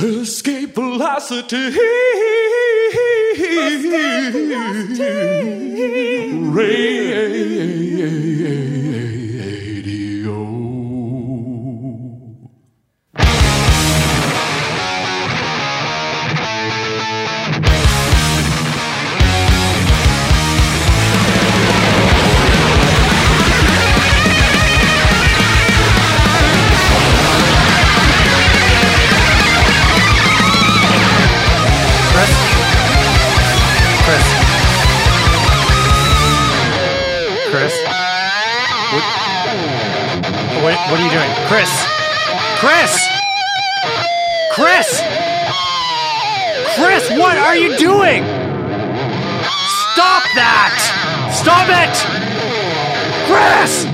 Escape velocity. Radio. What, are you doing? Chris? Chris? Chris? Chris, what are you doing? Stop that! Stop it! Chris!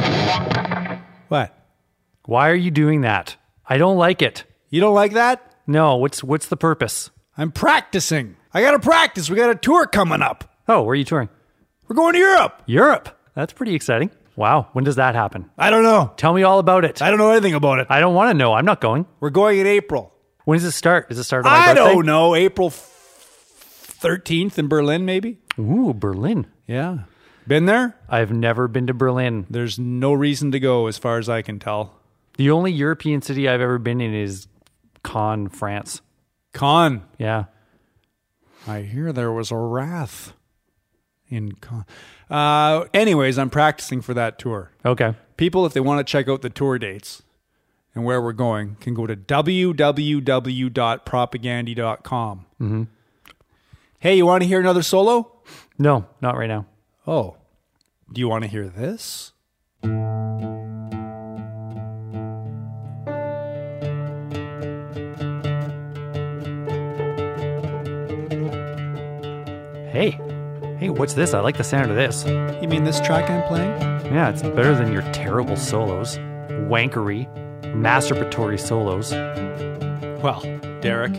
What? Why are you doing that? I don't like it. You don't like that? No, what's what's the purpose? I'm practicing. I got to practice. We got a tour coming up. Oh, where are you touring? We're going to Europe. Europe. That's pretty exciting. Wow, when does that happen? I don't know. Tell me all about it. I don't know anything about it. I don't want to know. I'm not going. We're going in April. When does it start? Does it start on my I birthday? don't know. April 13th in Berlin, maybe? Ooh, Berlin. Yeah. Been there? I've never been to Berlin. There's no reason to go as far as I can tell. The only European city I've ever been in is Cannes, France. Con. Yeah. I hear there was a wrath in Con. Uh, anyways, I'm practicing for that tour. Okay. People, if they want to check out the tour dates and where we're going, can go to www.propagandhi.com. Mm-hmm. Hey, you want to hear another solo? No, not right now. Oh, do you want to hear this? Hey. Hey, what's this? I like the sound of this. You mean this track I'm playing? Yeah, it's better than your terrible solos. Wankery, masturbatory solos. Well, Derek,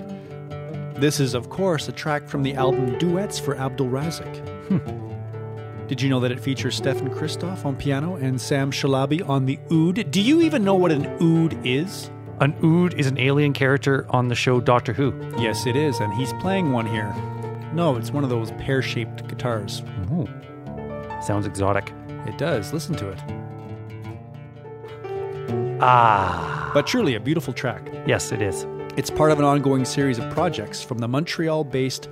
this is, of course, a track from the album Duets for Abdelrazik. Hmm. Did you know that it features Stefan Christoff on piano and Sam Shalabi on the oud? Do you even know what an oud is? An oud is an alien character on the show Doctor Who. Yes, it is, and he's playing one here. No, it's one of those pear shaped guitars. Ooh. Sounds exotic. It does. Listen to it. Ah. But truly, a beautiful track. Yes, it is. It's part of an ongoing series of projects from the Montreal based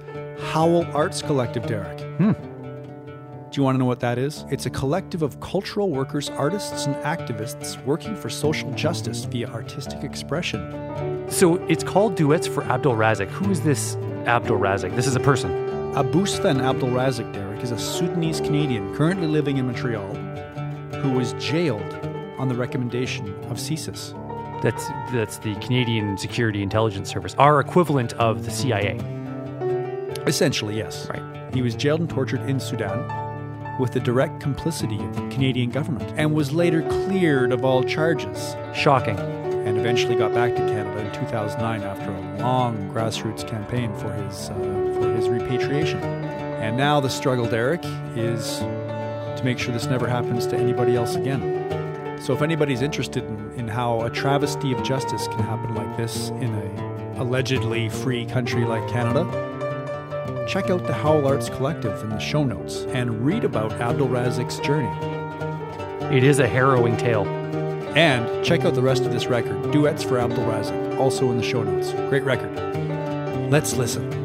Howl Arts Collective, Derek. Hmm. Do you want to know what that is? It's a collective of cultural workers, artists, and activists working for social justice via artistic expression. So it's called Duets for Abdelrazik. Who is this Abdelrazik? This is a person. Abousfian Abdelrazik, Derek, is a Sudanese Canadian currently living in Montreal who was jailed on the recommendation of CSIS. That's that's the Canadian Security Intelligence Service, our equivalent of the CIA. Essentially, yes. Right. He was jailed and tortured in Sudan with the direct complicity of the Canadian government and was later cleared of all charges Shocking. and eventually got back to Canada in 2009 after a long grassroots campaign for his uh, for his repatriation. And now the struggle, Derek, is to make sure this never happens to anybody else again. So if anybody's interested in, in how a travesty of justice can happen like this in a allegedly free country like Canada, check out the Howl Arts Collective in the show notes and read about Abdelrazik's journey. It is a harrowing tale. And check out the rest of this record, Duets for Abdelrazik, also in the show notes. Great record. Let's listen.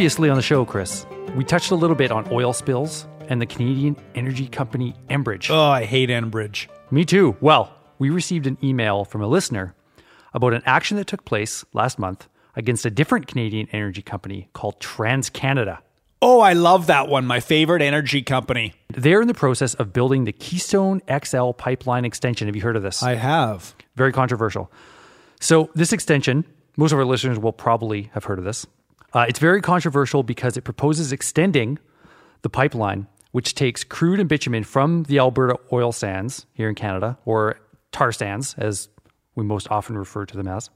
Previously on the show, Chris, we touched a little bit on oil spills and the Canadian energy company Enbridge. Oh, I hate Enbridge. Me too. Well, we received an email from a listener about an action that took place last month against a different Canadian energy company called TransCanada. Oh, I love that one. My favorite energy company. They're in the process of building the Keystone XL pipeline extension. Have you heard of this? I have. Very controversial. So, this extension, most of our listeners will probably have heard of this. Uh, it's very controversial because it proposes extending the pipeline, which takes crude and bitumen from the Alberta oil sands here in Canada, or tar sands, as we most often refer to them as,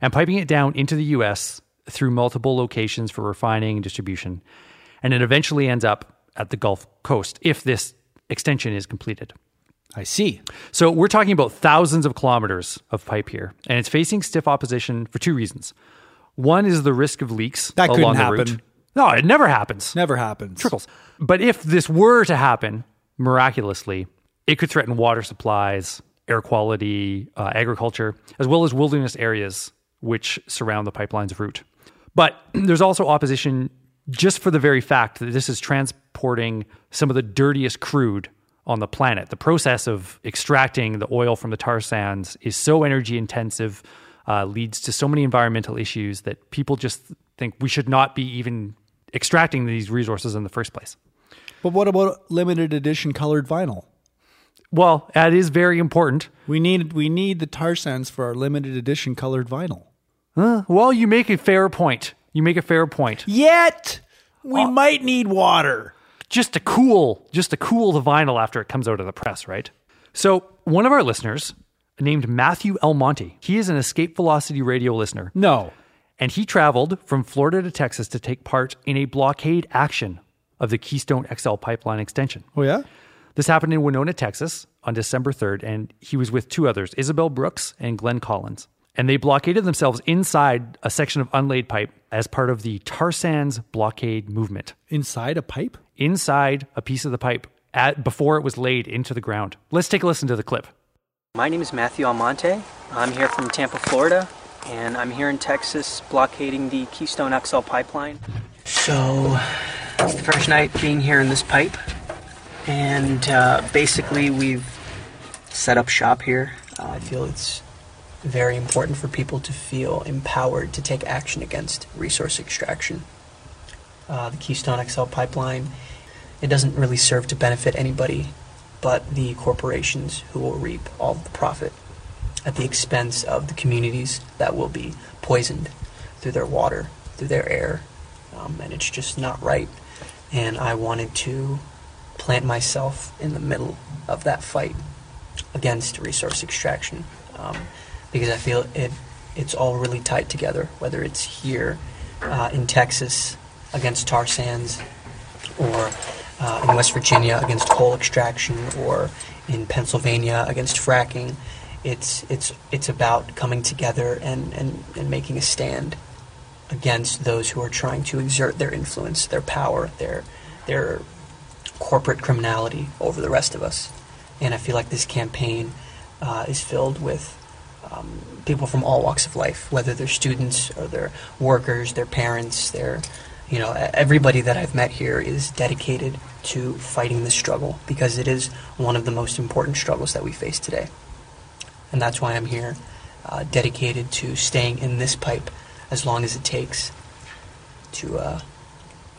and piping it down into the US through multiple locations for refining and distribution. And it eventually ends up at the Gulf Coast if this extension is completed. I see. So we're talking about thousands of kilometers of pipe here, and it's facing stiff opposition for two reasons. One is the risk of leaks That couldn't happen. route. No, it never happens. Never happens. Trickles. But if this were to happen miraculously, it could threaten water supplies, air quality, uh, agriculture, as well as wilderness areas which surround the pipeline's route. But there's also opposition just for the very fact that this is transporting some of the dirtiest crude on the planet. The process of extracting the oil from the tar sands is so energy intensive, uh, leads to so many environmental issues that people just think we should not be even extracting these resources in the first place. But what about limited edition colored vinyl? Well, that is very important. We need we need the tar sands for our limited edition colored vinyl. Uh, well, you make a fair point. You make a fair point. Yet we might need water. Just to cool, just to cool the vinyl after it comes out of the press, right? So, one of our listeners, named Matthew Almonte, he is an Escape Velocity radio listener, No. and he traveled from Florida to Texas to take part in a blockade action of the Keystone XL pipeline extension. Oh yeah. This happened in Winona, Texas on December 3rd, and he was with two others, Isabel Brooks and Glenn Collins. And they blockaded themselves inside a section of unlaid pipe as part of the tar sands blockade movement. Inside a pipe? Inside a piece of the pipe at, before it was laid into the ground. Let's take a listen to the clip. My name is Matthew Almonte. I'm here from Tampa, Florida, and I'm here in Texas blockading the Keystone XL pipeline. So, it's the first night being here in this pipe, and uh, basically, we've set up shop here. Uh, I feel it's very important for people to feel empowered to take action against resource extraction. Uh, the Keystone XL pipeline, it doesn't really serve to benefit anybody but the corporations who will reap all the profit at the expense of the communities that will be poisoned through their water, through their air, um, and it's just not right. And I wanted to plant myself in the middle of that fight against resource extraction um, because I feel it it's all really tied together. Whether it's here uh, in Texas against tar sands, or uh, in West Virginia against coal extraction, or in Pennsylvania against fracking, it's it's it's about coming together and, and, and making a stand against those who are trying to exert their influence, their power, their their corporate criminality over the rest of us. And I feel like this campaign uh, is filled with um, people from all walks of life, whether they're students or they're workers, their parents, their you know everybody that I've met here is dedicated to fighting this struggle because it is one of the most important struggles that we face today. And that's why I'm here, uh, dedicated to staying in this pipe as long as it takes to uh,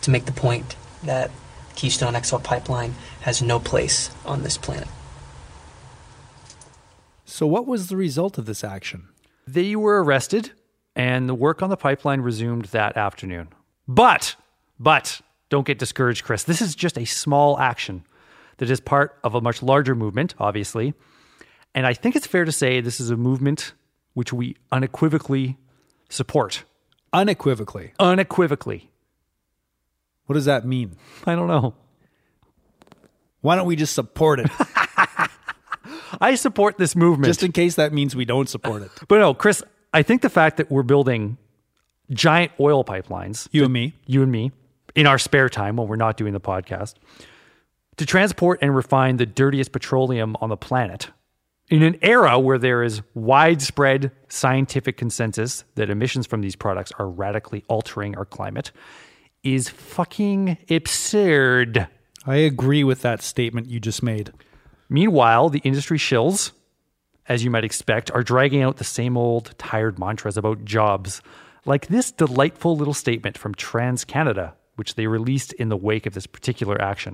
to make the point that Keystone XL pipeline has no place on this planet. So what was the result of this action? They were arrested, and the work on the pipeline resumed that afternoon. But, but, don't get discouraged, Chris. This is just a small action that is part of a much larger movement, obviously. And I think it's fair to say this is a movement which we unequivocally support. Unequivocally. Unequivocally. What does that mean? I don't know. Why don't we just support it? I support this movement. just in case that means we don't support it. but no, Chris, I think the fact that we're building giant oil pipelines You and me. you and me, in our spare time when we're not doing the podcast, to transport and refine the dirtiest petroleum on the planet. In an era where there is widespread scientific consensus that emissions from these products are radically altering our climate, is fucking absurd. I agree with that statement you just made. Meanwhile, the industry shills, as you might expect, are dragging out the same old tired mantras about jobs, like this delightful little statement from TransCanada, which they released in the wake of this particular action.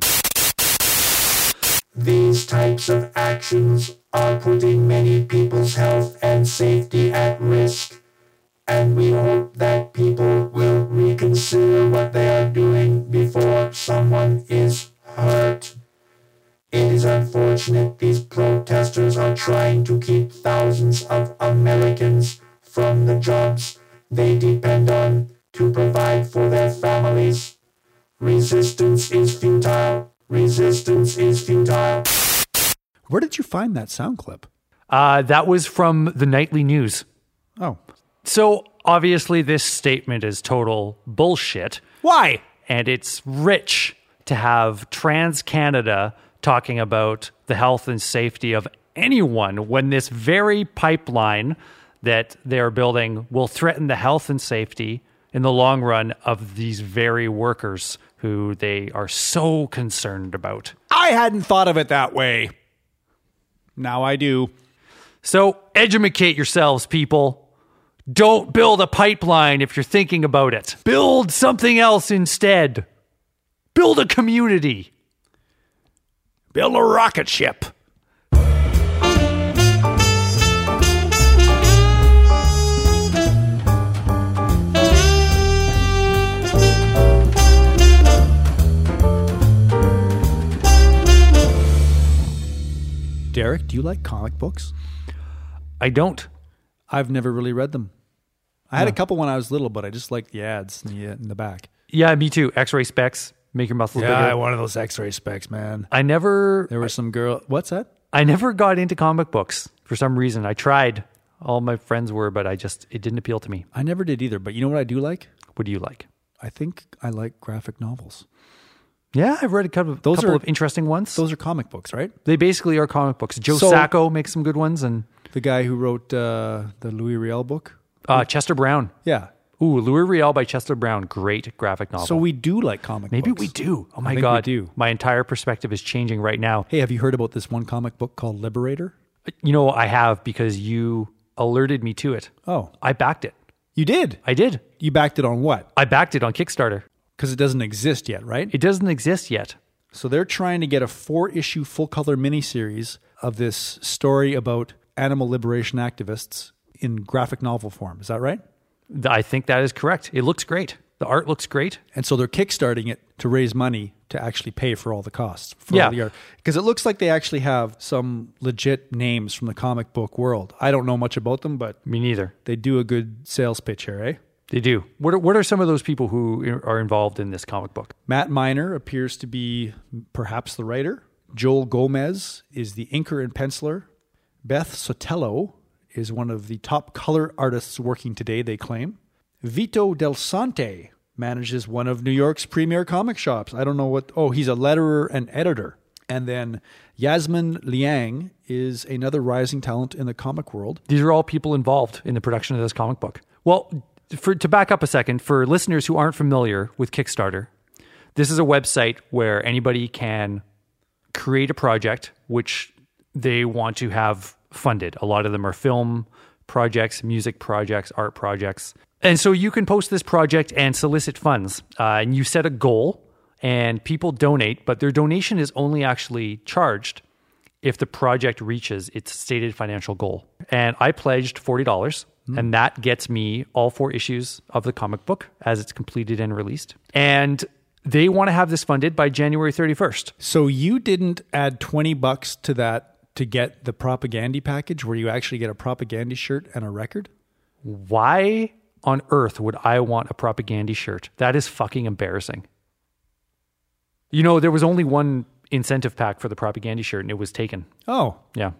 These types of actions are putting many people's health and safety at risk, and we hope that people will reconsider what they are doing before someone is hurt. It is unfortunate these protesters are trying to keep thousands of Americans from the jobs they depend on to provide for their families. Resistance is futile. Resistance is futile. Where did you find that sound clip? Uh, that was from the nightly news. Oh. So obviously, this statement is total bullshit. Why? And it's rich to have TransCanada talking about the health and safety of anyone when this very pipeline that they're building will threaten the health and safety in the long run of these very workers who they are so concerned about. I hadn't thought of it that way. Now I do. So educate yourselves, people. Don't build a pipeline if you're thinking about it. Build something else instead. Build a community. Build a rocket ship. Derek, do you like comic books? I don't. I've never really read them. I had a couple when I was little, but I just liked the ads in the, in the back. Yeah, me too. X-ray specs make your muscles bigger. one of those X-ray specs, man. I never There was some girl. What's that? I never got into comic books for some reason. I tried. All my friends were, but I just it didn't appeal to me. I never did either. But you know what I do like? What do you like? I think I like graphic novels. Yeah, I've read a couple, of, Those couple are- of interesting ones. Those are comic books, right? they basically are comic books. Joe So- Sacco makes some good ones, and The guy who wrote uh, the Louis Riel book. uh, Chester Brown. Yeah. Ooh, Louis Riel by Chester Brown, great graphic novel. So we do like comic books. maybe books. we do. Oh my god, do. my entire perspective is changing right now. Hey, have you heard about this one comic book called Liberator? You know, I have because you alerted me to it. Oh, I backed it. you did. I did. You backed it on what? I backed it on Kickstarter. Because it doesn't exist yet, right? It doesn't exist yet. So they're trying to get a four issue full color miniseries of this story about animal liberation activists in graphic novel form. Is that right? I think that is correct. It looks great. The art looks great. And so they're kickstarting it to raise money to actually pay for all the costs. For Yeah. all the art. Because it looks like they actually have some legit names from the comic book world. I don't know much about them, but Me neither. they do a good sales pitch here, eh? They do. What are, what are some of those people who are involved in this comic book? Matt Miner appears to be perhaps the writer. Joel Gomez is the inker and penciler. Beth Sotelo is one of the top color artists working today, they claim. Vito Delsante manages one of New York's premier comic shops. I don't know what. Oh, he's a letterer and editor. And then Yasmin Liang is another rising talent in the comic world. These are all people involved in the production of this comic book. Well, for to back up a second, for listeners who aren't familiar with Kickstarter, this is a website where anybody can create a project which they want to have funded. A lot of them are film projects, music projects, art projects. And so you can post this project and solicit funds. Uh, and you set a goal, and people donate, but their donation is only actually charged if the project reaches its stated financial goal. And I pledged $40, dollars and that gets me all four issues of the comic book as it's completed and released. And they want to have this funded by January 31st. So you didn't add 20 bucks to that to get the propaganda package where you actually get a propaganda shirt and a record? Why on earth would I want a propaganda shirt? That is fucking embarrassing. You know, there was only one incentive pack for the propaganda shirt and it was taken. Oh, Yeah.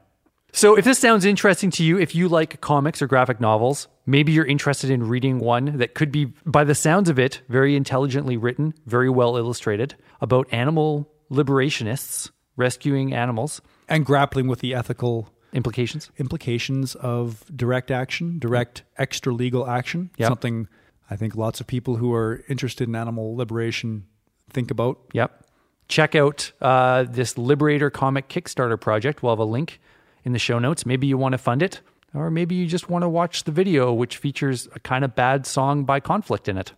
So if this sounds interesting to you, if you like comics or graphic novels, maybe you're interested in reading one that could be, by the sounds of it, very intelligently written, very well illustrated, about animal liberationists rescuing animals, and grappling with the ethical implications. implications of direct action, direct extra legal action, Yep. something I think lots of people who are interested in animal liberation think about. Yep. Check out uh, this Liberator comic Kickstarter project. We'll have a link in the show notes. Maybe you want to fund it, or maybe you just want to watch the video, which features a kind of bad song by Conflict in it.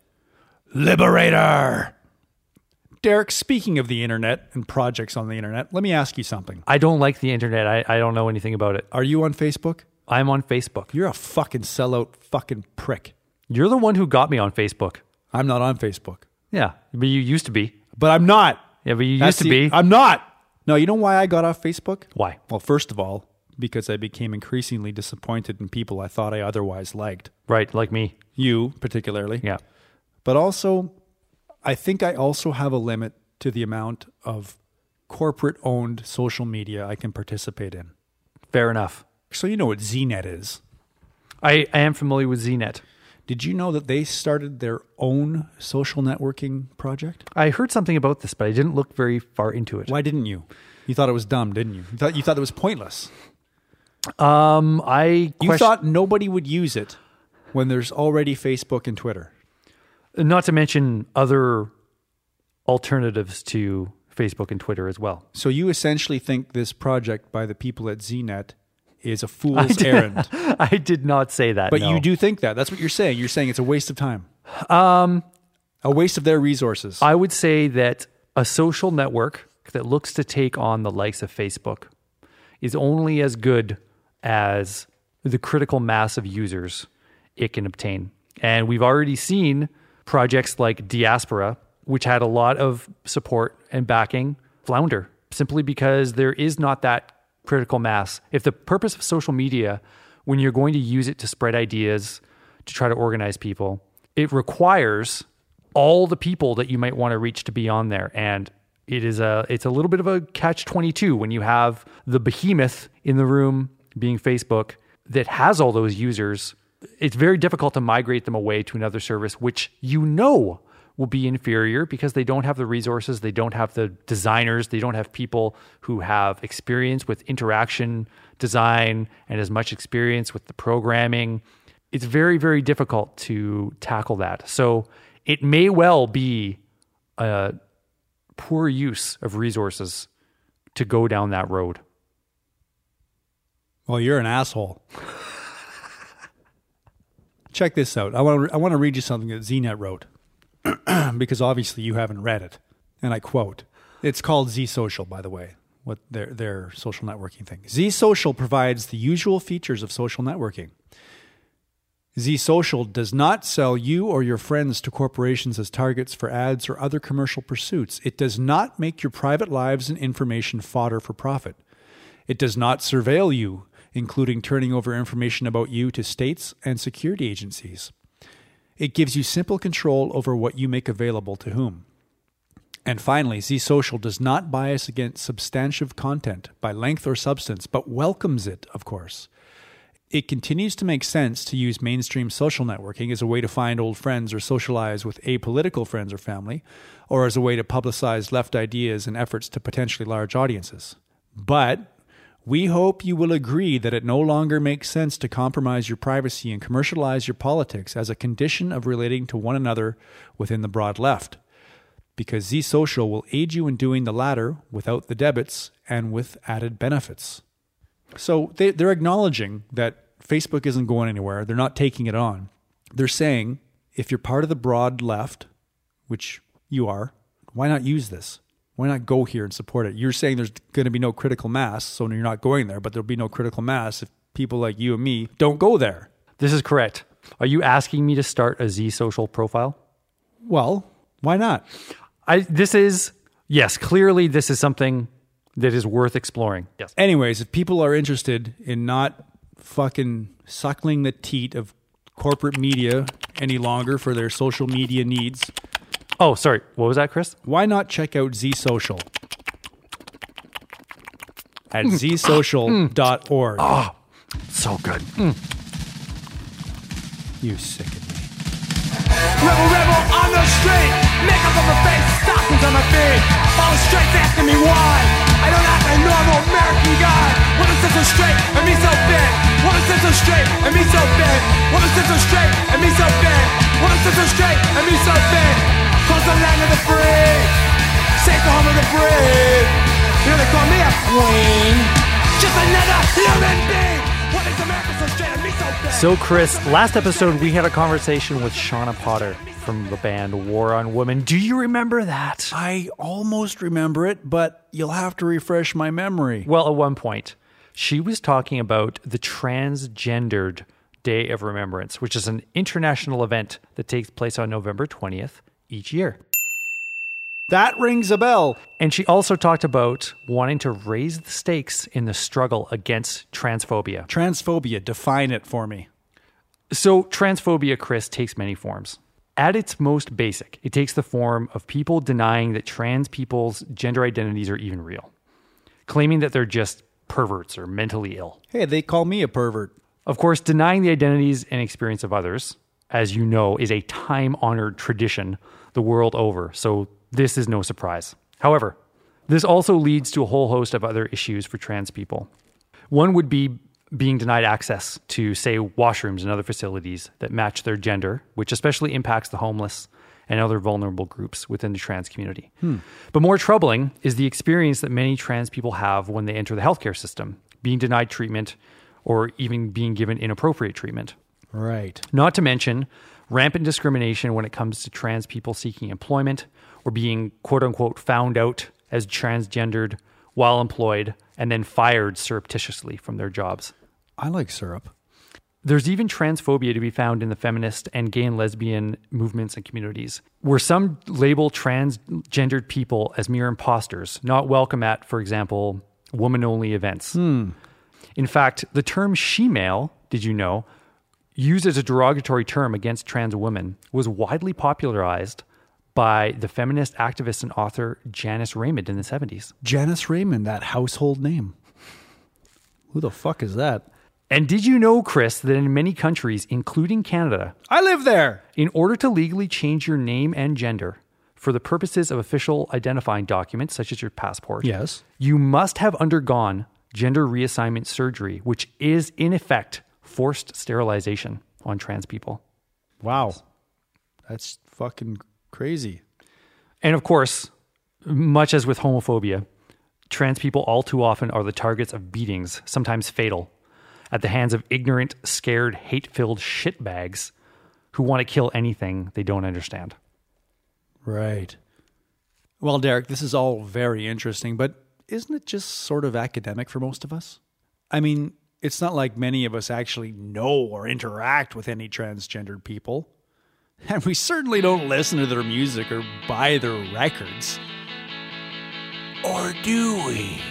Liberator! Derek, speaking of the internet and projects on the internet, let me ask you something. I don't like the internet. I, I don't know anything about it. Are you on Facebook? I'm on Facebook. You're a fucking sellout fucking prick. You're the one who got me on Facebook. I'm not on Facebook. Yeah, but you used to be. But I'm not. Yeah, but you That's used to the- be. I'm not. No, you know why I got off Facebook? Why? Well, first of all, because I became increasingly disappointed in people I thought I otherwise liked. Right, like me. You, particularly. Yeah. But also, I think I also have a limit to the amount of corporate owned social media I can participate in. Fair enough. So, you know what ZNet is. I, I am familiar with ZNet. Did you know that they started their own social networking project? I heard something about this, but I didn't look very far into it. Why didn't you? You thought it was dumb, didn't you? You thought you thought it was pointless. Um, I You question- thought nobody would use it when there's already Facebook and Twitter. not to mention other alternatives to Facebook and Twitter as well. So you essentially think this project by the people at ZNet is a fool's errand. I did not say that. But no. you do think that. That's what you're saying. You're saying it's a waste of time. Um a waste of their resources. I would say that a social network that looks to take on the likes of Facebook is only as good as the critical mass of users it can obtain. And we've already seen projects like Diaspora, which had a lot of support and backing, flounder simply because there is not that critical mass. If the purpose of social media, when you're going to use it to spread ideas, to try to organize people, it requires all the people that you might want to reach to be on there. And it is a it's a little bit of a catch 22 when you have the behemoth in the room being Facebook that has all those users. It's very difficult to migrate them away to another service which you know will be inferior because they don't have the resources, they don't have the designers, they don't have people who have experience with interaction design and as much experience with the programming. It's very, very difficult to tackle that. So it may well be a poor use of resources to go down that road. Well, you're an asshole. Check this out. I want to I want to read you something that ZNet wrote because obviously you haven't read it. And I quote, it's called Z Social, by the way, what their their social networking thing. Z Social provides the usual features of social networking. Z Social does not sell you or your friends to corporations as targets for ads or other commercial pursuits. It does not make your private lives and information fodder for profit. It does not surveil you, including turning over information about you to states and security agencies. It gives you simple control over what you make available to whom. And finally, Z Social does not bias against substantive content by length or substance, but welcomes it, of course. It continues to make sense to use mainstream social networking as a way to find old friends or socialize with apolitical friends or family, or as a way to publicize left ideas and efforts to potentially large audiences. But we hope you will agree that it no longer makes sense to compromise your privacy and commercialize your politics as a condition of relating to one another within the broad left because Z Social will aid you in doing the latter without the debits and with added benefits. So they, they're acknowledging that Facebook isn't going anywhere. They're not taking it on. They're saying if you're part of the broad left, which you are, why not use this? Why not go here and support it? You're saying there's going to be no critical mass, so you're not going there, but there'll be no critical mass if people like you and me don't go there. This is correct. Are you asking me to start a Z social profile? Well, why not? I this is yes, clearly this is something that is worth exploring. Yes. Anyways, if people are interested in not fucking suckling the teat of corporate media any longer for their social media needs, Oh, sorry. What was that, Chris? why not check out Z Social at hmm. zsocial.org? Ah, so good. Hmm. You sicken me. Rebel, rebel on the street. Makeup on my face, stockings on my feet. All the straights asking me why. I don't act like a normal American guy. What is this so straight and me so big? What is this so so straight and me so bad. Woman sit so straight and me so bad. Woman sit so straight and me so bad. Cross the land of the free. Safe the home of the brave. You know they call me a queen. Just another human being. What America so straight and me so bad? So, Chris, last episode we had a conversation with Shawna Potter from the band War on Women. Do you remember that? I almost remember it, but you'll have to refresh my memory. Well, at one point, she was talking about the Transgendered Day of Remembrance, which is an international event that takes place on November 20th each year. That rings a bell. And she also talked about wanting to raise the stakes in the struggle against transphobia. Transphobia, define it for me. So, transphobia, Chris, takes many forms. At its most basic, it takes the form of people denying that trans people's gender identities are even real, claiming that they're just perverts or mentally ill. Hey, they call me a pervert. Of course, denying the identities and experience of others, as you know, is a time honored tradition the world over, so this is no surprise. However, this also leads to a whole host of other issues for trans people. One would be being denied access to, say, washrooms and other facilities that match their gender, which especially impacts the homeless and other vulnerable groups within the trans community. Hmm. But more troubling is the experience that many trans people have when they enter the healthcare system, being denied treatment or even being given inappropriate treatment. Right. Not to mention rampant discrimination when it comes to trans people seeking employment or being quote unquote found out as transgendered while employed and then fired surreptitiously from their jobs. I like syrup. There's even transphobia to be found in the feminist and gay and lesbian movements and communities, where some label transgendered people as mere imposters, not welcome at, for example, woman only events. Hmm. In fact, the term she male, did you know, used as a derogatory term against trans women, was widely popularized by the feminist activist and author Janice Raymond in the 70s. Janice Raymond, that household name. Who the fuck is that? And did you know, Chris, that in many countries, including Canada, I live there. in order to legally change your name and gender for the purposes of official identifying documents such as your passport, Yes. you must have undergone gender reassignment surgery, which is in effect forced sterilization on trans people. Wow. That's fucking crazy. And of course, much as with homophobia, trans people all too often are the targets of beatings, sometimes fatal, at the hands of ignorant, scared, hate filled shitbags who want to kill anything they don't understand. Right. Well, Derek, this is all very interesting, but isn't it just sort of academic for most of us? I mean, it's not like many of us actually know or interact with any transgendered people. And we certainly don't listen to their music or buy their records. Or do we?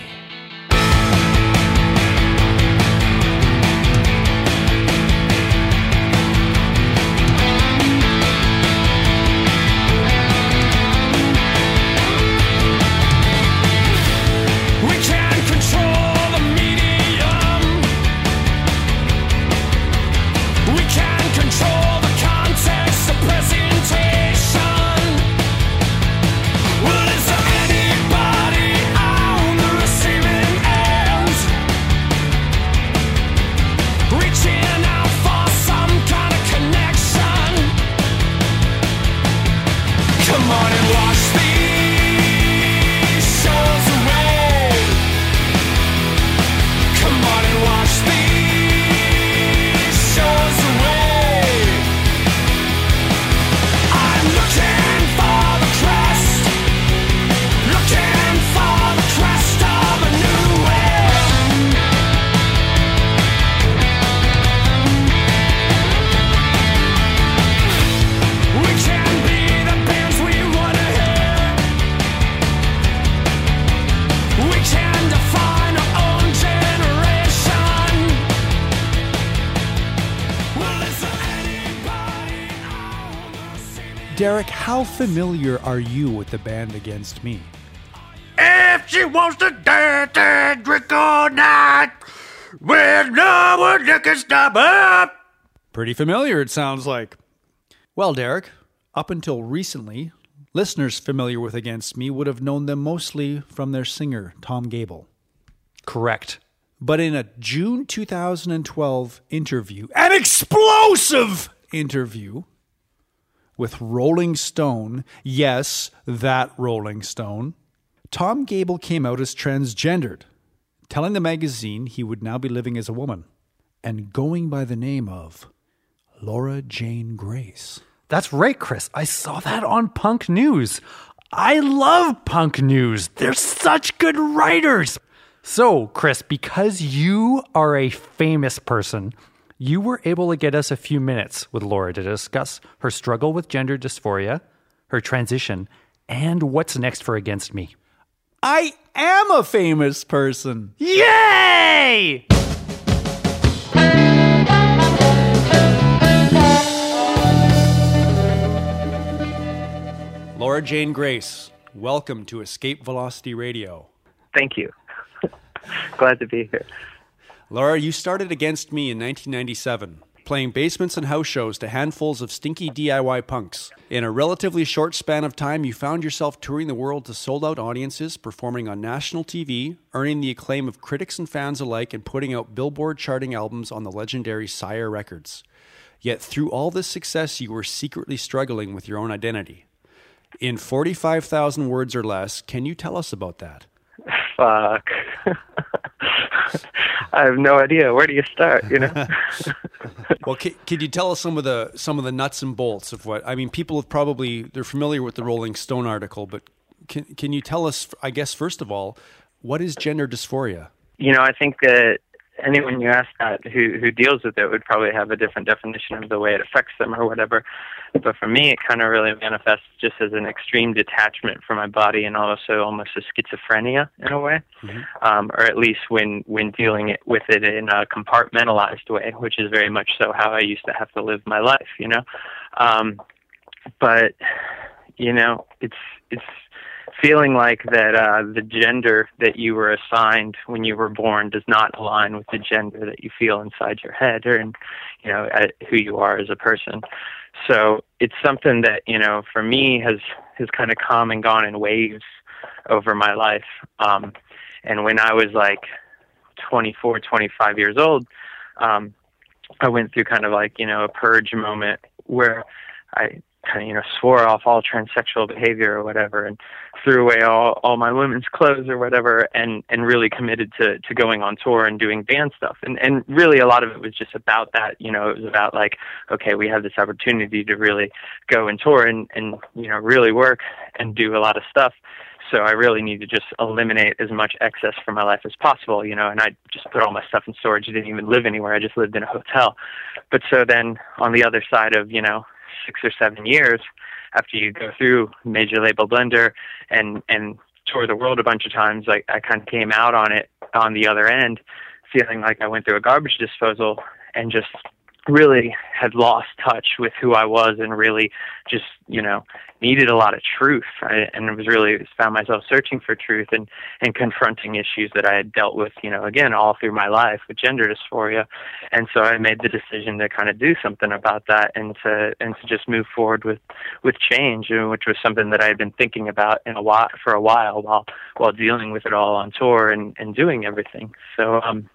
How familiar are you with the band Against Me? If she wants to dance and drink all night, well, no one that can stop her. Pretty familiar, it sounds like. Well, Derek, up until recently, listeners familiar with Against Me would have known them mostly from their singer, Tom Gabel. Correct. But in a June 2012 interview, an explosive interview with Rolling Stone, yes, that Rolling Stone, Tom Gabel came out as transgendered, telling the magazine he would now be living as a woman and going by the name of Laura Jane Grace. That's right, Chris. I saw that on Punk News. I love Punk News. They're such good writers. So, Chris, because you are a famous person, you were able to get us a few minutes with Laura to discuss her struggle with gender dysphoria, her transition, and what's next for Against Me. I am a famous person. Yay! Laura Jane Grace, welcome to Escape Velocity Radio. Thank you. Glad to be here. Laura, you started Against Me in 1997, playing basements and house shows to handfuls of stinky DIY punks. In a relatively short span of time, you found yourself touring the world to sold out audiences, performing on national TV, earning the acclaim of critics and fans alike, and putting out Billboard charting albums on the legendary Sire Records. Yet through all this success, you were secretly struggling with your own identity. In 45,000 words or less, can you tell us about that? Fuck. I have no idea. Where do you start? You know. well, can, can, you tell us some of the some of the nuts and bolts of what? I mean, people have probably they're familiar with the Rolling Stone article, but can can you tell us? I guess first of all, what is gender dysphoria? You know, I think that anyone you ask that who who deals with it would probably have a different definition of the way it affects them or whatever. But for me, it kind of really manifests just as an extreme detachment from my body and also almost a schizophrenia in a way, mm-hmm. um, or at least when when dealing it, with it in a compartmentalized way, which is very much so how I used to have to live my life, you know. Um, but you know, it's it's feeling like that uh, the gender that you were assigned when you were born does not align with the gender that you feel inside your head or in, you know who you are as a person. So it's something that you know for me has has kind of come and gone in waves over my life. Um and when i was like 24 25 years old um i went through kind of like you know a purge moment where i kind of you know swore off all transsexual behavior or whatever and threw away all all my women's clothes or whatever and and really committed to to going on tour and doing band stuff and and really a lot of it was just about that you know it was about like okay we have this opportunity to really go and tour and and you know really work and do a lot of stuff so I really need to just eliminate as much excess from my life as possible, you know, and I just put all my stuff in storage. I didn't even live anywhere. I just lived in a hotel. But so then on the other side of, you know, six or seven years after you go through major label blender and and tour the world a bunch of times like i kind of came out on it on the other end feeling like i went through a garbage disposal and just really had lost touch with who I was and really just, you know, needed a lot of truth. I, and was really found myself searching for truth and, and confronting issues that I had dealt with, you know, again, all through my life with gender dysphoria. And so I made the decision to kind of do something about that and to, and to just move forward with, with change, which was something that I had been thinking about in a while, for a while while, while dealing with it all on tour and, and doing everything. So, um,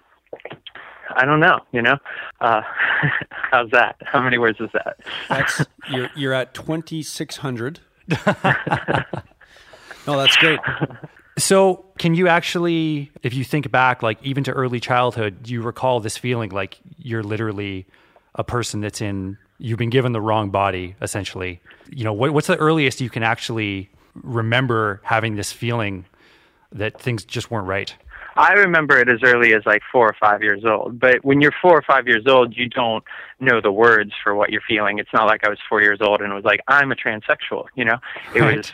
I don't know. You know, uh, how's that? How many words is that? That's you're you're at twenty six hundred. no, that's great. So, can you actually, if you think back, like even to early childhood, do you recall this feeling like you're literally a person that's in, you've been given the wrong body, essentially? You know, what, what's the earliest you can actually remember having this feeling that things just weren't right? I remember it as early as like four or five years old. But when you're four or five years old, you don't know the words for what you're feeling. It's not like I was four years old and it was like I'm a transsexual. You know, it right. was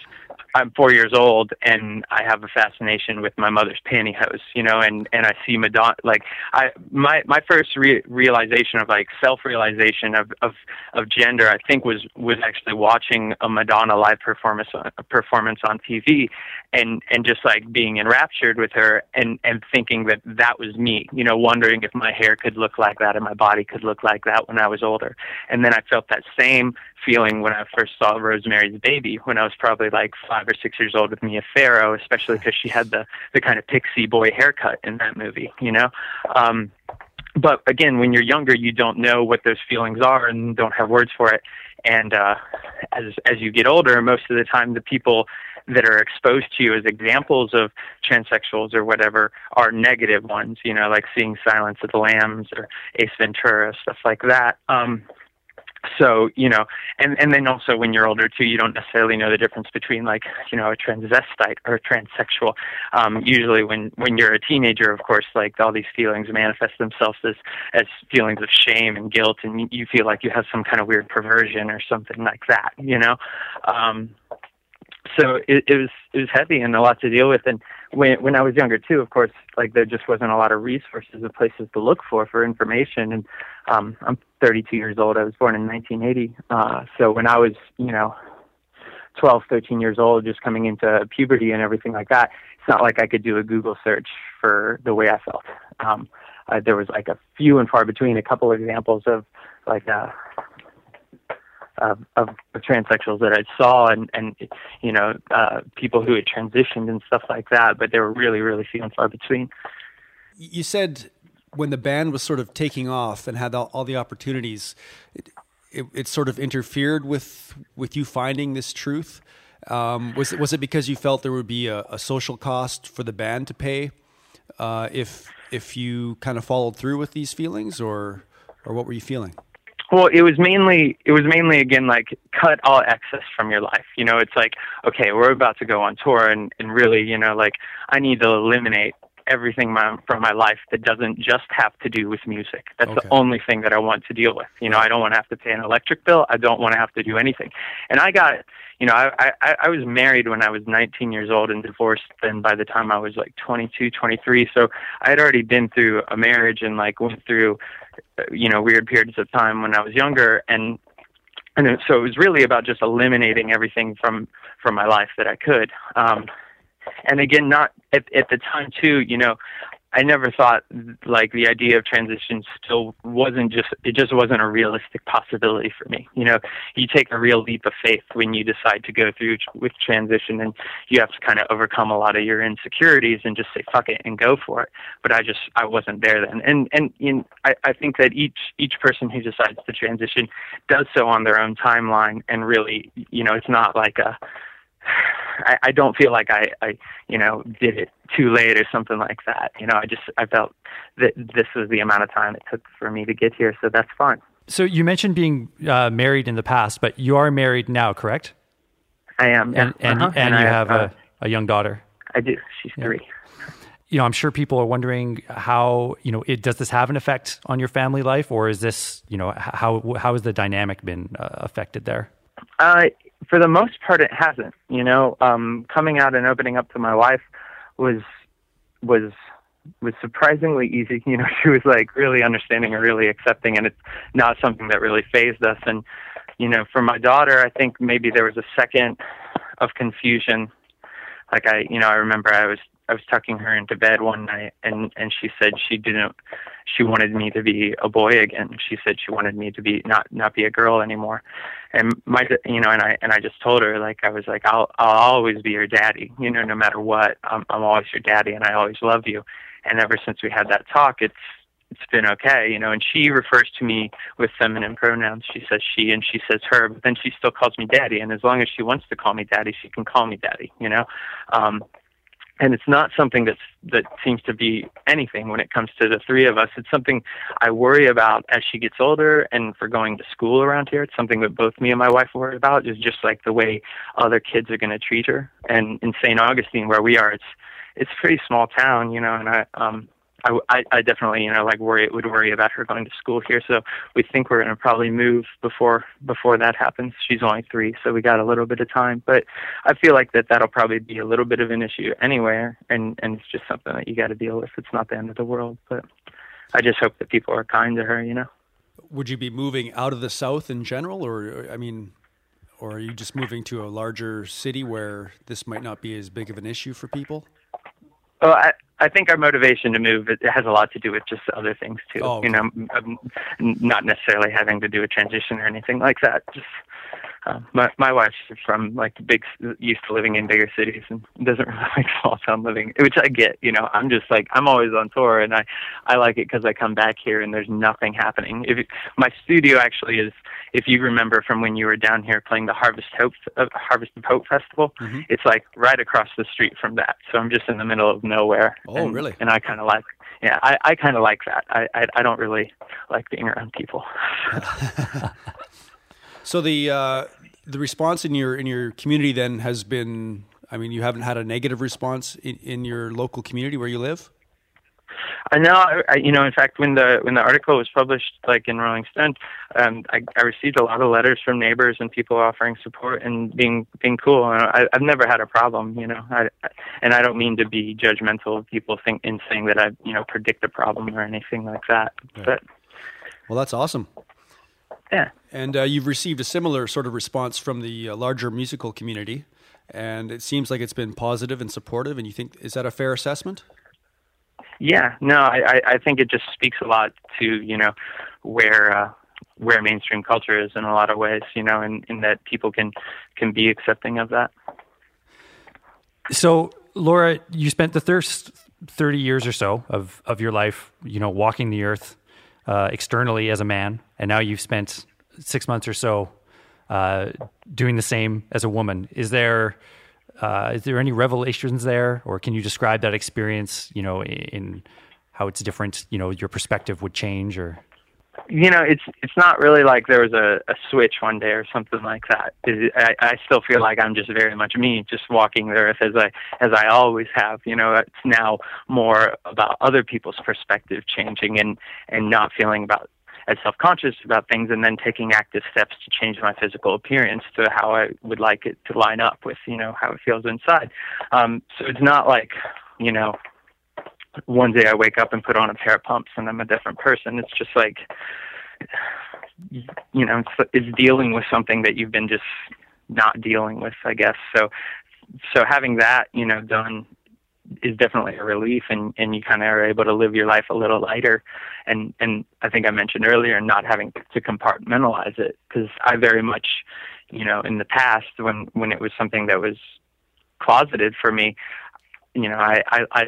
I'm four years old and I have a fascination with my mother's pantyhose, you know, and and I see Madonna like I my my first re- realization of like self realization of, of of gender I think was was actually watching a Madonna live performance on, performance on TV and and just like being enraptured with her and and thinking that that was me, you know, wondering if my hair could look like that and my body could look like that when I was older. And then I felt that same feeling when I first saw Rosemary's Baby when I was probably like five or six years old with Mia Farrow, especially because she had the the kind of pixie boy haircut in that movie, you know. Um, but again, when you're younger, you don't know what those feelings are and don't have words for it. And uh, as as you get older, most of the time, the people that are exposed to you as examples of transsexuals or whatever are negative ones. You know, like seeing Silence of the Lambs or Ace Ventura, stuff like that. Um, so you know and and then also when you're older too you don't necessarily know the difference between like you know a transvestite or a transsexual. Um usually when when you're a teenager of course like all these feelings manifest themselves as as feelings of shame and guilt and you feel like you have some kind of weird perversion or something like that you know? Um so it, it was it was heavy and a lot to deal with. And when when I was younger too of course like there just wasn't a lot of resources or places to look for for information. And um I'm 32 years old. I was born in 1980 uh so when I was you know 12 13 years old just coming into puberty and everything like that it's not like I could do a Google search for the way I felt. Um uh, there was like a few and far between a couple examples of like uh of, of, transsexuals that I saw and, and you know, uh, people who had transitioned and stuff like that, but they were really, really few and far between. You said when the band was sort of taking off and had all, all the opportunities, it, it, it, sort of interfered with with you finding this truth. Um, was was it because you felt there would be a, a social cost for the band to pay uh, if if you kind of followed through with these feelings, or or what were you feeling? Well, it was mainly it was mainly again like cut all excess from your life. You know, it's like okay, we're about to go on tour, and and really, you know, like I need to eliminate everything my, from my life that doesn't just have to do with music. That's okay. the only thing that I want to deal with. You know, I don't want to have to pay an electric bill. I don't want to have to do anything. And I got, you know, I, I, I was married when I was 19 years old and divorced then by the time I was like 22, 23. So I had already been through a marriage and like went through you know weird periods of time when I was younger and and so it was really about just eliminating everything from from my life that I could um and again not at at the time too you know I never thought like the idea of transition still wasn't just it just wasn't a realistic possibility for me. You know, you take a real leap of faith when you decide to go through with transition, and you have to kind of overcome a lot of your insecurities and just say fuck it and go for it. But I just I wasn't there then, and and in I, I think that each each person who decides to transition does so on their own timeline, and really you know it's not like a I, I don't feel like I, I, you know, did it too late or something like that. You know, I just I felt that this was the amount of time it took for me to get here, so that's fine. So you mentioned being uh, married in the past, but you are married now, correct? I am, yeah. and and, uh-huh. and, and you I, have uh, a, a young daughter. I do. She's yeah. three. You know, I'm sure people are wondering how you know it does this have an effect on your family life, or is this you know how how has the dynamic been uh, affected there? Uh, for the most part, it hasn't. You know, um, coming out and opening up to my wife was was was surprisingly easy. You know, she was like really understanding and really accepting, and it's not something that really phased us. And you know, for my daughter, I think maybe there was a second of confusion. Like I, you know, I remember I was I was tucking her into bed one night, and and she said she didn't. She wanted me to be a boy again. She said she wanted me to be not not be a girl anymore. And my, you know, and I and I just told her like I was like I'll I'll always be your daddy. You know, no matter what, I'm I'm always your daddy, and I always love you. And ever since we had that talk, it's it's been okay, you know, and she refers to me with feminine pronouns. She says she and she says her, but then she still calls me daddy. And as long as she wants to call me daddy, she can call me daddy, you know. Um, and it's not something that's that seems to be anything when it comes to the three of us. It's something I worry about as she gets older and for going to school around here. It's something that both me and my wife worry about is just like the way other kids are going to treat her. And in St. Augustine, where we are, it's it's a pretty small town, you know, and I um I, I, definitely, you know, like worry would worry about her going to school here. So we think we're going to probably move before before that happens. She's only three, so we got a little bit of time. But I feel like that that'll probably be a little bit of an issue anywhere, and and it's just something that you got to deal with. It's not the end of the world, but I just hope that people are kind to her. You know. Would you be moving out of the South in general, or I mean, or are you just moving to a larger city where this might not be as big of an issue for people? Well, I, I think our motivation to move it has a lot to do with just other things too. Oh, okay. You know, um, not necessarily having to do a transition or anything like that. Just uh, my my wife's from like big, used to living in bigger cities and doesn't really like small town living, which I get. You know, I'm just like I'm always on tour, and I I like it because I come back here and there's nothing happening. If it, my studio actually is, if you remember from when you were down here playing the Harvest Hope uh, Harvest of Hope Festival, Mm-hmm. it's like right across the street from that. So I'm just in the middle of nowhere. Oh, and, really? And I kind of like. Yeah, I, I kind of like that. I, I I don't really like being around people. So the uh, the response in your in your community then has been. I mean, you haven't had a negative response in, in your local community where you live. I know, I, you know. In fact, when the when the article was published, like in Rolling Stone, um, I, I received a lot of letters from neighbors and people offering support and being being cool. And I, I've never had a problem, you know. I, I- and I don't mean to be judgmental of people think in saying that I, you know, predict a problem or anything like that. But Well, that's awesome. Yeah, And uh, you've received a similar sort of response from the uh, larger musical community, and it seems like it's been positive and supportive. And you think is that a fair assessment? yeah. No, I, I, I think it just speaks a lot to you know where. Uh, where mainstream culture is in a lot of ways, you know, and, and that people can can be accepting of that. So, Laura, you spent the first 30 years or so of, of your life, you know, walking the earth uh, externally as a man. And now you've spent six months or so uh, doing the same as a woman. Is there, uh, is there any revelations there? Or can you describe that experience, you know, in, in how it's different, you know, your perspective would change or? You know, it's it's not really like there was a, a switch one day or something like that. I, I still feel like I'm just very much me, just walking the earth as I as I always have. You know, it's now more about other people's perspective changing and and not feeling about as self conscious about things, and then taking active steps to change my physical appearance to how I would like it to line up with you know how it feels inside. Um, so it's not like you know one day I wake up and put on a pair of pumps and I'm a different person. It's just like, you know, it's, it's dealing with something that you've been just not dealing with, I guess. So, so having that, you know, done is definitely a relief and, and you kind of are able to live your life a little lighter. And, and I think I mentioned earlier, not having to compartmentalize it because I very much, you know, in the past when, when it was something that was closeted for me, you know, I, I, I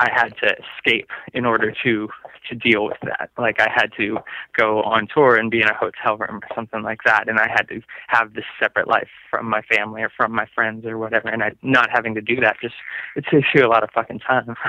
I had to escape in order to to deal with that. Like I had to go on tour and be in a hotel room or something like that, and I had to have this separate life from my family or from my friends or whatever. And I not having to do that just it takes you a lot of fucking time.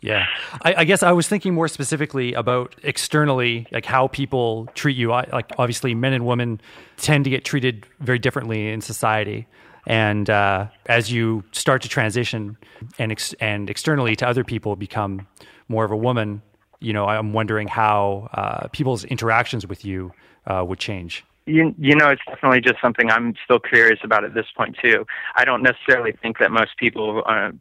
Yeah, I, I guess I was thinking more specifically about externally, like how people treat you. I, like obviously, men and women tend to get treated very differently in society, and uh, as you start to transition and ex- and externally to other people become more of a woman, you know, I'm wondering how uh, people's interactions with you uh, would change. you you know it's definitely just something I'm still curious about at this point too. I don't necessarily think that most people uh,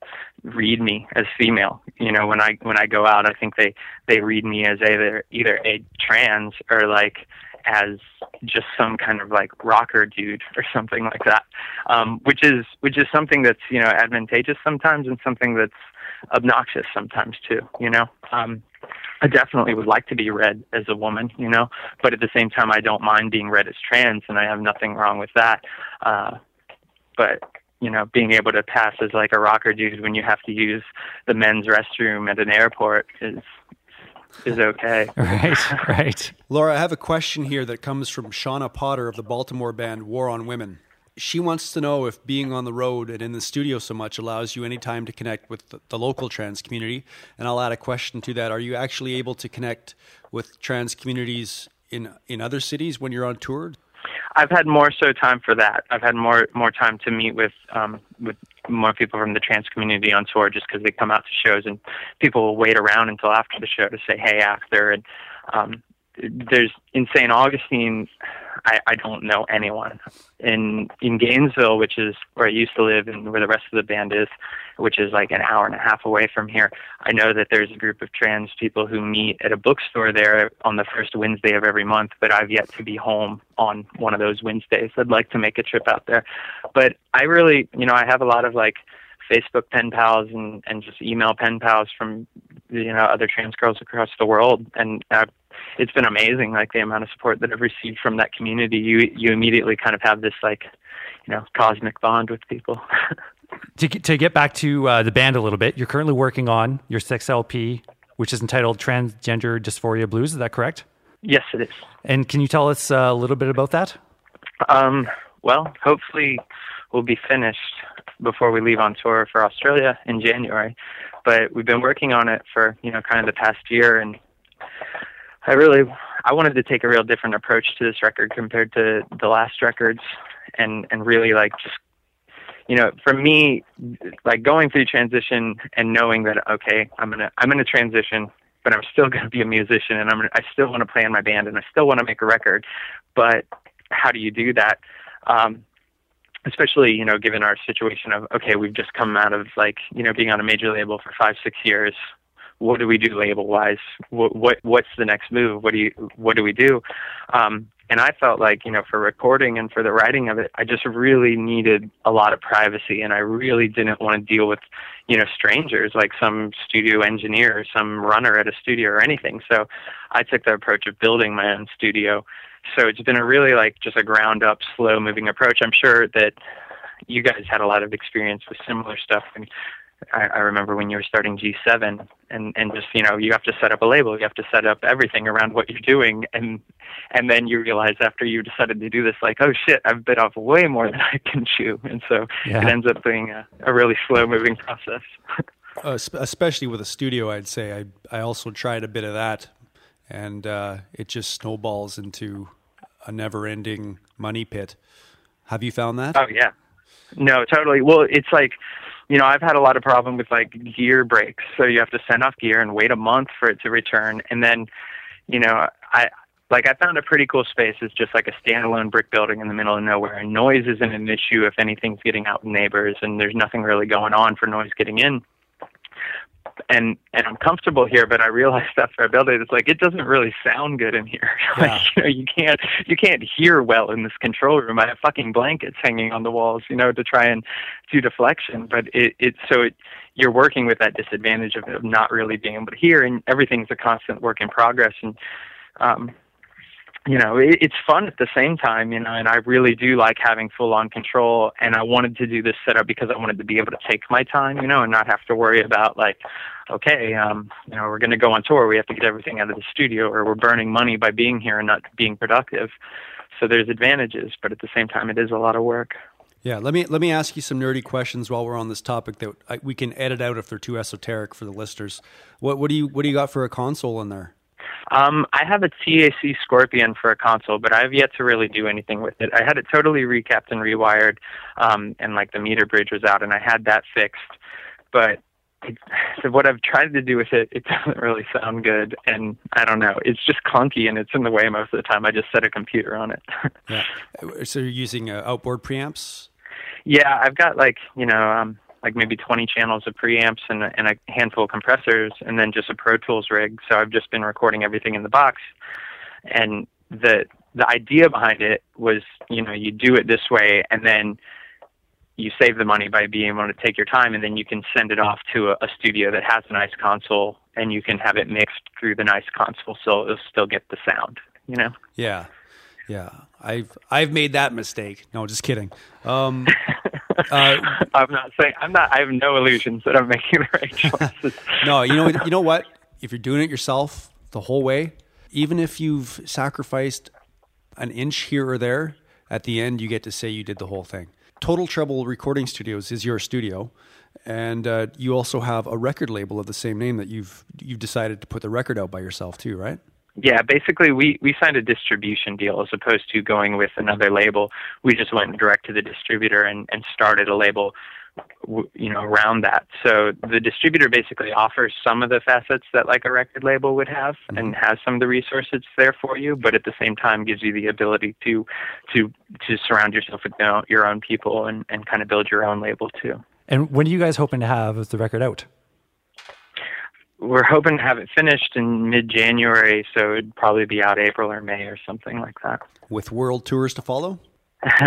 read me as female. You know, when I when I go out, I think they they read me as either either a trans or like as just some kind of like rocker dude or something like that. Um, which is which is something that's you know advantageous sometimes and something that's obnoxious sometimes too. You know. Um, I definitely would like to be read as a woman, you know, but at the same time, I don't mind being read as trans, and I have nothing wrong with that. Uh, but you know, being able to pass as like a rocker dude when you have to use the men's restroom at an airport is is okay. Right, right. Laura, I have a question here that comes from Shawna Potter of the Baltimore band War on Women. She wants to know if being on the road and in the studio so much allows you any time to connect with the, the local trans community. And I'll add a question to that. Are you actually able to connect with trans communities in in other cities when you're on tour? I've had more so time for that. I've had more more time to meet with um, with more people from the trans community on tour, just because they come out to shows and people will wait around until after the show to say hey after. And um, there's in St. Augustine, I, I don't know anyone. In in Gainesville, which is where I used to live and where the rest of the band is, which is like an hour and a half away from here, I know that there's a group of trans people who meet at a bookstore there on the first Wednesday of every month, but I've yet to be home on one of those Wednesdays. I'd like to make a trip out there. But I really, you know, I have a lot of like Facebook pen pals and, and just email pen pals from, you know, other trans girls across the world. And I've, it's been amazing. Like the amount of support that I've received from that community. You you immediately kind of have this like, you know, cosmic bond with people. to, get- to get back to uh, the band a little bit, you're currently working on your sixth LP, which is entitled Transgender Dysphoria Blues. Is that correct? yes, it is. And can you tell us uh, a little bit about that? Um, well, hopefully we'll be finished before we leave on tour for Australia in January. But we've been working on it for, you know, kind of the past year and I really I wanted to take a real different approach to this record compared to the last records and and really like just you know, for me like going through transition and knowing that okay, I'm going to I'm to transition but I'm still going to be a musician and I'm gonna, I still want to play in my band and I still want to make a record. But how do you do that? Um, especially you know given our situation of okay we've just come out of like you know being on a major label for five six years what do we do label wise what, what what's the next move? What do you what do we do? Um and i felt like you know for recording and for the writing of it i just really needed a lot of privacy and i really didn't want to deal with you know strangers like some studio engineer or some runner at a studio or anything. So i took the approach of building my own studio. So it's been a really like just a ground up slow moving approach. I'm sure that you guys had a lot of experience with similar stuff and I, I remember when you were starting G7 and, and just, you know, you have to set up a label, you have to set up everything around what you're doing. And, and then you realize after you decided to do this, like, oh shit, I've bit off way more than I can chew. And so Yeah. it ends up being a, a really slow moving process. uh, especially with a studio, I'd say I I also tried a bit of that, and uh, it just snowballs into a never-ending money pit. Have you found that? Oh yeah. No, totally. Well, it's like, you know, I've had a lot of problem with like gear breaks. So you have to send off gear and wait a month for it to return. And then, you know, I like I found a pretty cool space. It's just like a standalone brick building in the middle of nowhere. And noise isn't an issue if anything's getting out neighbors and there's nothing really going on for noise getting in. And and I'm comfortable here, but I realized after I built it, it's like it doesn't really sound good in here. Yeah. like, you know, you can't you can't hear well in this control room. I have fucking blankets hanging on the walls, you know, to try and do deflection. But it it so it you're working with that disadvantage of, of not really being able to hear, and everything's a constant work in progress. And um, you know, it, it's fun at the same time, you know, and I really do like having full on control. And I wanted to do this setup because I wanted to be able to take my time, you know, and not have to worry about like, okay, um, you know, we're going to go on tour. We have to get everything out of the studio or we're burning money by being here and not being productive. So there's advantages, but at the same time, it is a lot of work. Yeah, let me let me ask you some nerdy questions while we're on this topic that I, we can edit out if they're too esoteric for the listeners. What what do you what do you got for a console in there? Um, I have a TAC Scorpion for a console, but I've yet to really do anything with it. I had it totally recapped and rewired, um, and like the meter bridge was out, and I had that fixed. But it, so what I've tried to do with it, it doesn't really sound good, and I don't know. It's just clunky, and it's in the way most of the time. I just set a computer on it. Yeah, so you're using uh, outboard preamps. Yeah, I've got like you know um, like maybe 20 channels of preamps and, and a handful of compressors, and then just a Pro Tools rig. So I've just been recording everything in the box. And the the idea behind it was, you know, you do it this way, and then you save the money by being able to take your time, and then you can send it off to a, a studio that has a nice console, and you can have it mixed through the nice console, so it'll still get the sound. You know. Yeah, yeah. I've I've made that mistake. No, just kidding. Um, uh, I'm not saying I'm not. I have no illusions that I'm making the right choices. no, you know you know what? If you're doing it yourself the whole way, even if you've sacrificed an inch here or there, at the end you get to say you did the whole thing. Total Treble Recording Studios is your studio, and uh, you also have a record label of the same name that you've you've decided to put the record out by yourself too, right? Yeah, basically, we we signed a distribution deal as opposed to going with another label. We just went direct to the distributor and and started a label, w- you know, around that. So the distributor basically offers some of the facets that like a record label would have, mm-hmm. and has some of the resources there for you, but at the same time gives you the ability to to to surround yourself with your own- your own people and and kind of build your own label too. And when are you guys hoping to have the record out? We're hoping to have it finished in mid January, so it'd probably be out April or May or something like that. With world tours to follow.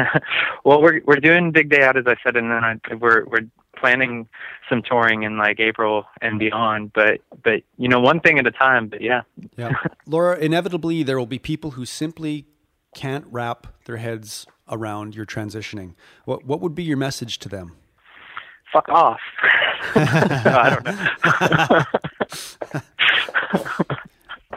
well, we're we're doing Big Day Out as I said, and then I, we're we're planning some touring in like April and beyond. But but you know, one thing at a time. But yeah, Yeah. Laura, inevitably there will be people who simply can't wrap their heads around your transitioning. What what would be your message to them? fuck off. I don't know.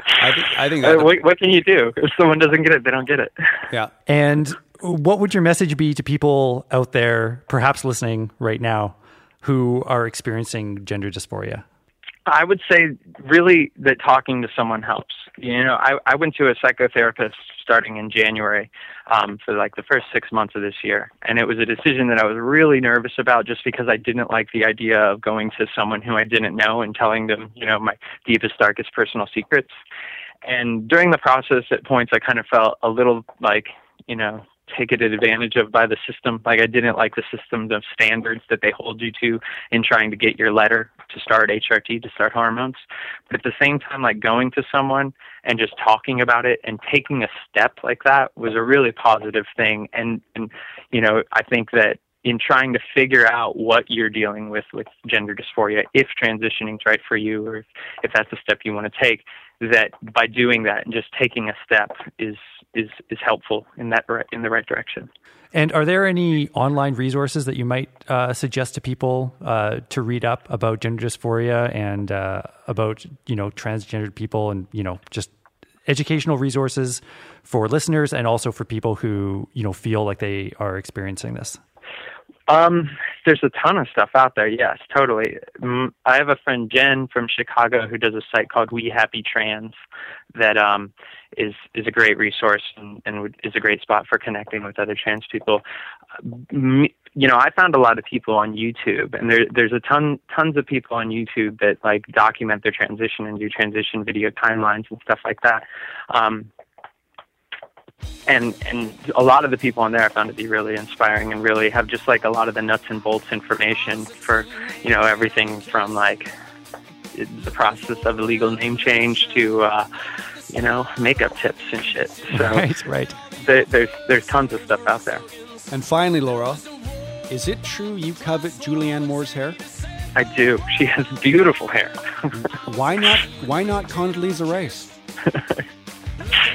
I think I think Uh, what, what can you do? If someone doesn't get it, they don't get it. yeah. And what would your message be to people out there, perhaps listening right now, who are experiencing gender dysphoria? I would say really that talking to someone helps. You know, I, I went to a psychotherapist starting in January um, for like the first six months of this year, and it was a decision that I was really nervous about just because I didn't like the idea of going to someone who I didn't know and telling them, you know, my deepest, darkest personal secrets. And during the process, at points, I kind of felt a little like, you know, taken advantage of by the system. Like I didn't like the system of standards that they hold you to in trying to get your letter to start HRT, to start hormones. But at the same time, like going to someone and just talking about it and taking a step like that was a really positive thing. And, and you know, I think that in trying to figure out what you're dealing with with gender dysphoria, if transitioning is right for you, or if, if that's a step you want to take, that by doing that and just taking a step is is is helpful in that in the right direction. And are there any online resources that you might uh, suggest to people uh, to read up about gender dysphoria and uh, about you know transgendered people and you know just educational resources for listeners and also for people who you know feel like they are experiencing this? Um, there's a ton of stuff out there. Yes, totally. Mm, I have a friend Jen from Chicago who does a site called We Happy Trans that um, is is a great resource and, and is a great spot for connecting with other trans people. M- You know, I found a lot of people on YouTube, and there, there's a ton tons of people on YouTube that like document their transition and do transition video timelines and stuff like that. Um, and and a lot of the people on there I found to be really inspiring and really have just like a lot of the nuts and bolts information for you know everything from like the process of a legal name change to uh, you know makeup tips and shit. So Right, right. there, there's there's tons of stuff out there. And finally, Laura, is it true you covet Julianne Moore's hair? I do. She has beautiful hair. Why not? Why not Condoleezza Rice?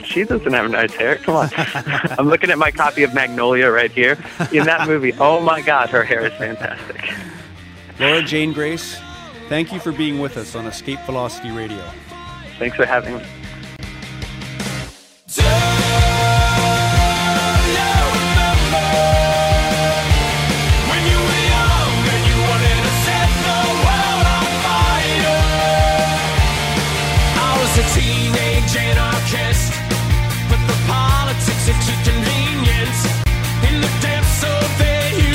she doesn't have nice hair. Come on. I'm looking at my copy of Magnolia right here. In that movie, oh my God, her hair is fantastic. Laura Jane Grace, thank you for being with us on Escape Velocity Radio. Thanks for having me.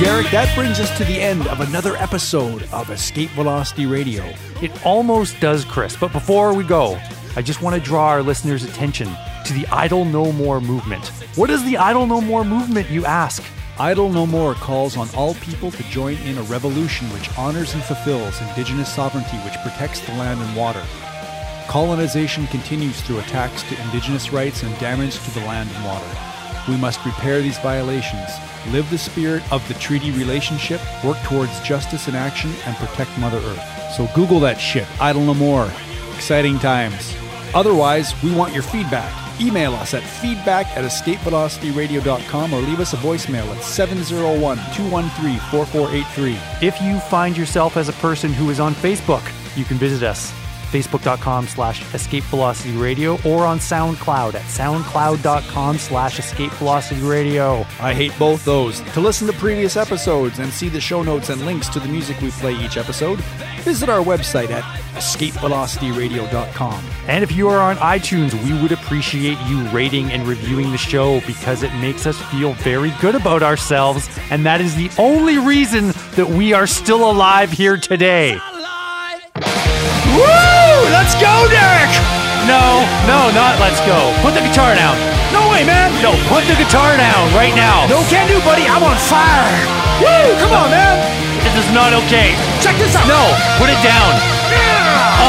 Derek, that brings us to the end of another episode of Escape Velocity Radio. It almost does, Chris. But before we go, I just want to draw our listeners' attention to the Idle No More movement. What is the Idle No More movement, you ask? Idle No More calls on all people to join in a revolution which honors and fulfills indigenous sovereignty which protects the land and water. Colonization continues through attacks to indigenous rights and damage to the land and water. We must repair these violations, live the spirit of the treaty relationship, work towards justice in action, and protect Mother Earth. So Google that shit. Idle No More. Exciting times. Otherwise, we want your feedback. Email us at feedback at escapevelocityradio.com or leave us a voicemail at 701 213 4483. If you find yourself as a person who is on Facebook, you can visit us facebook.com slash escape velocity radio or on soundcloud at soundcloud.com slash escape velocity radio I hate both those. To listen to previous episodes and see the show notes and links to the music we play each episode, visit our website at escapevelocityradio.com. and if you are on itunes we would appreciate you rating and reviewing the show because it makes us feel very good about ourselves and that is the only reason that we are still alive here today Woo! Let's go, Derek! No, no, not let's go. Put the guitar down. No way, man. No, put the guitar down right now. No can do, buddy. I'm on fire. Woo! Come on, man. This is not okay. Check this out. No, put it down.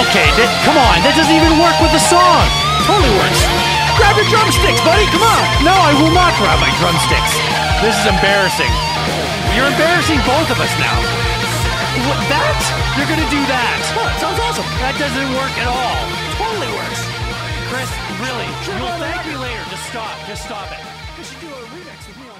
Okay, that, come on. That doesn't even work with the song. Totally works. Grab your drumsticks, buddy. Come on. No, I will not grab my drumsticks. This is embarrassing. You're embarrassing both of us now. What, that? You're gonna do that? sounds awesome. That doesn't work at all. Totally works. Chris, really? Sure, You'll thank me later. Just stop. Just stop it. We should do a remix with me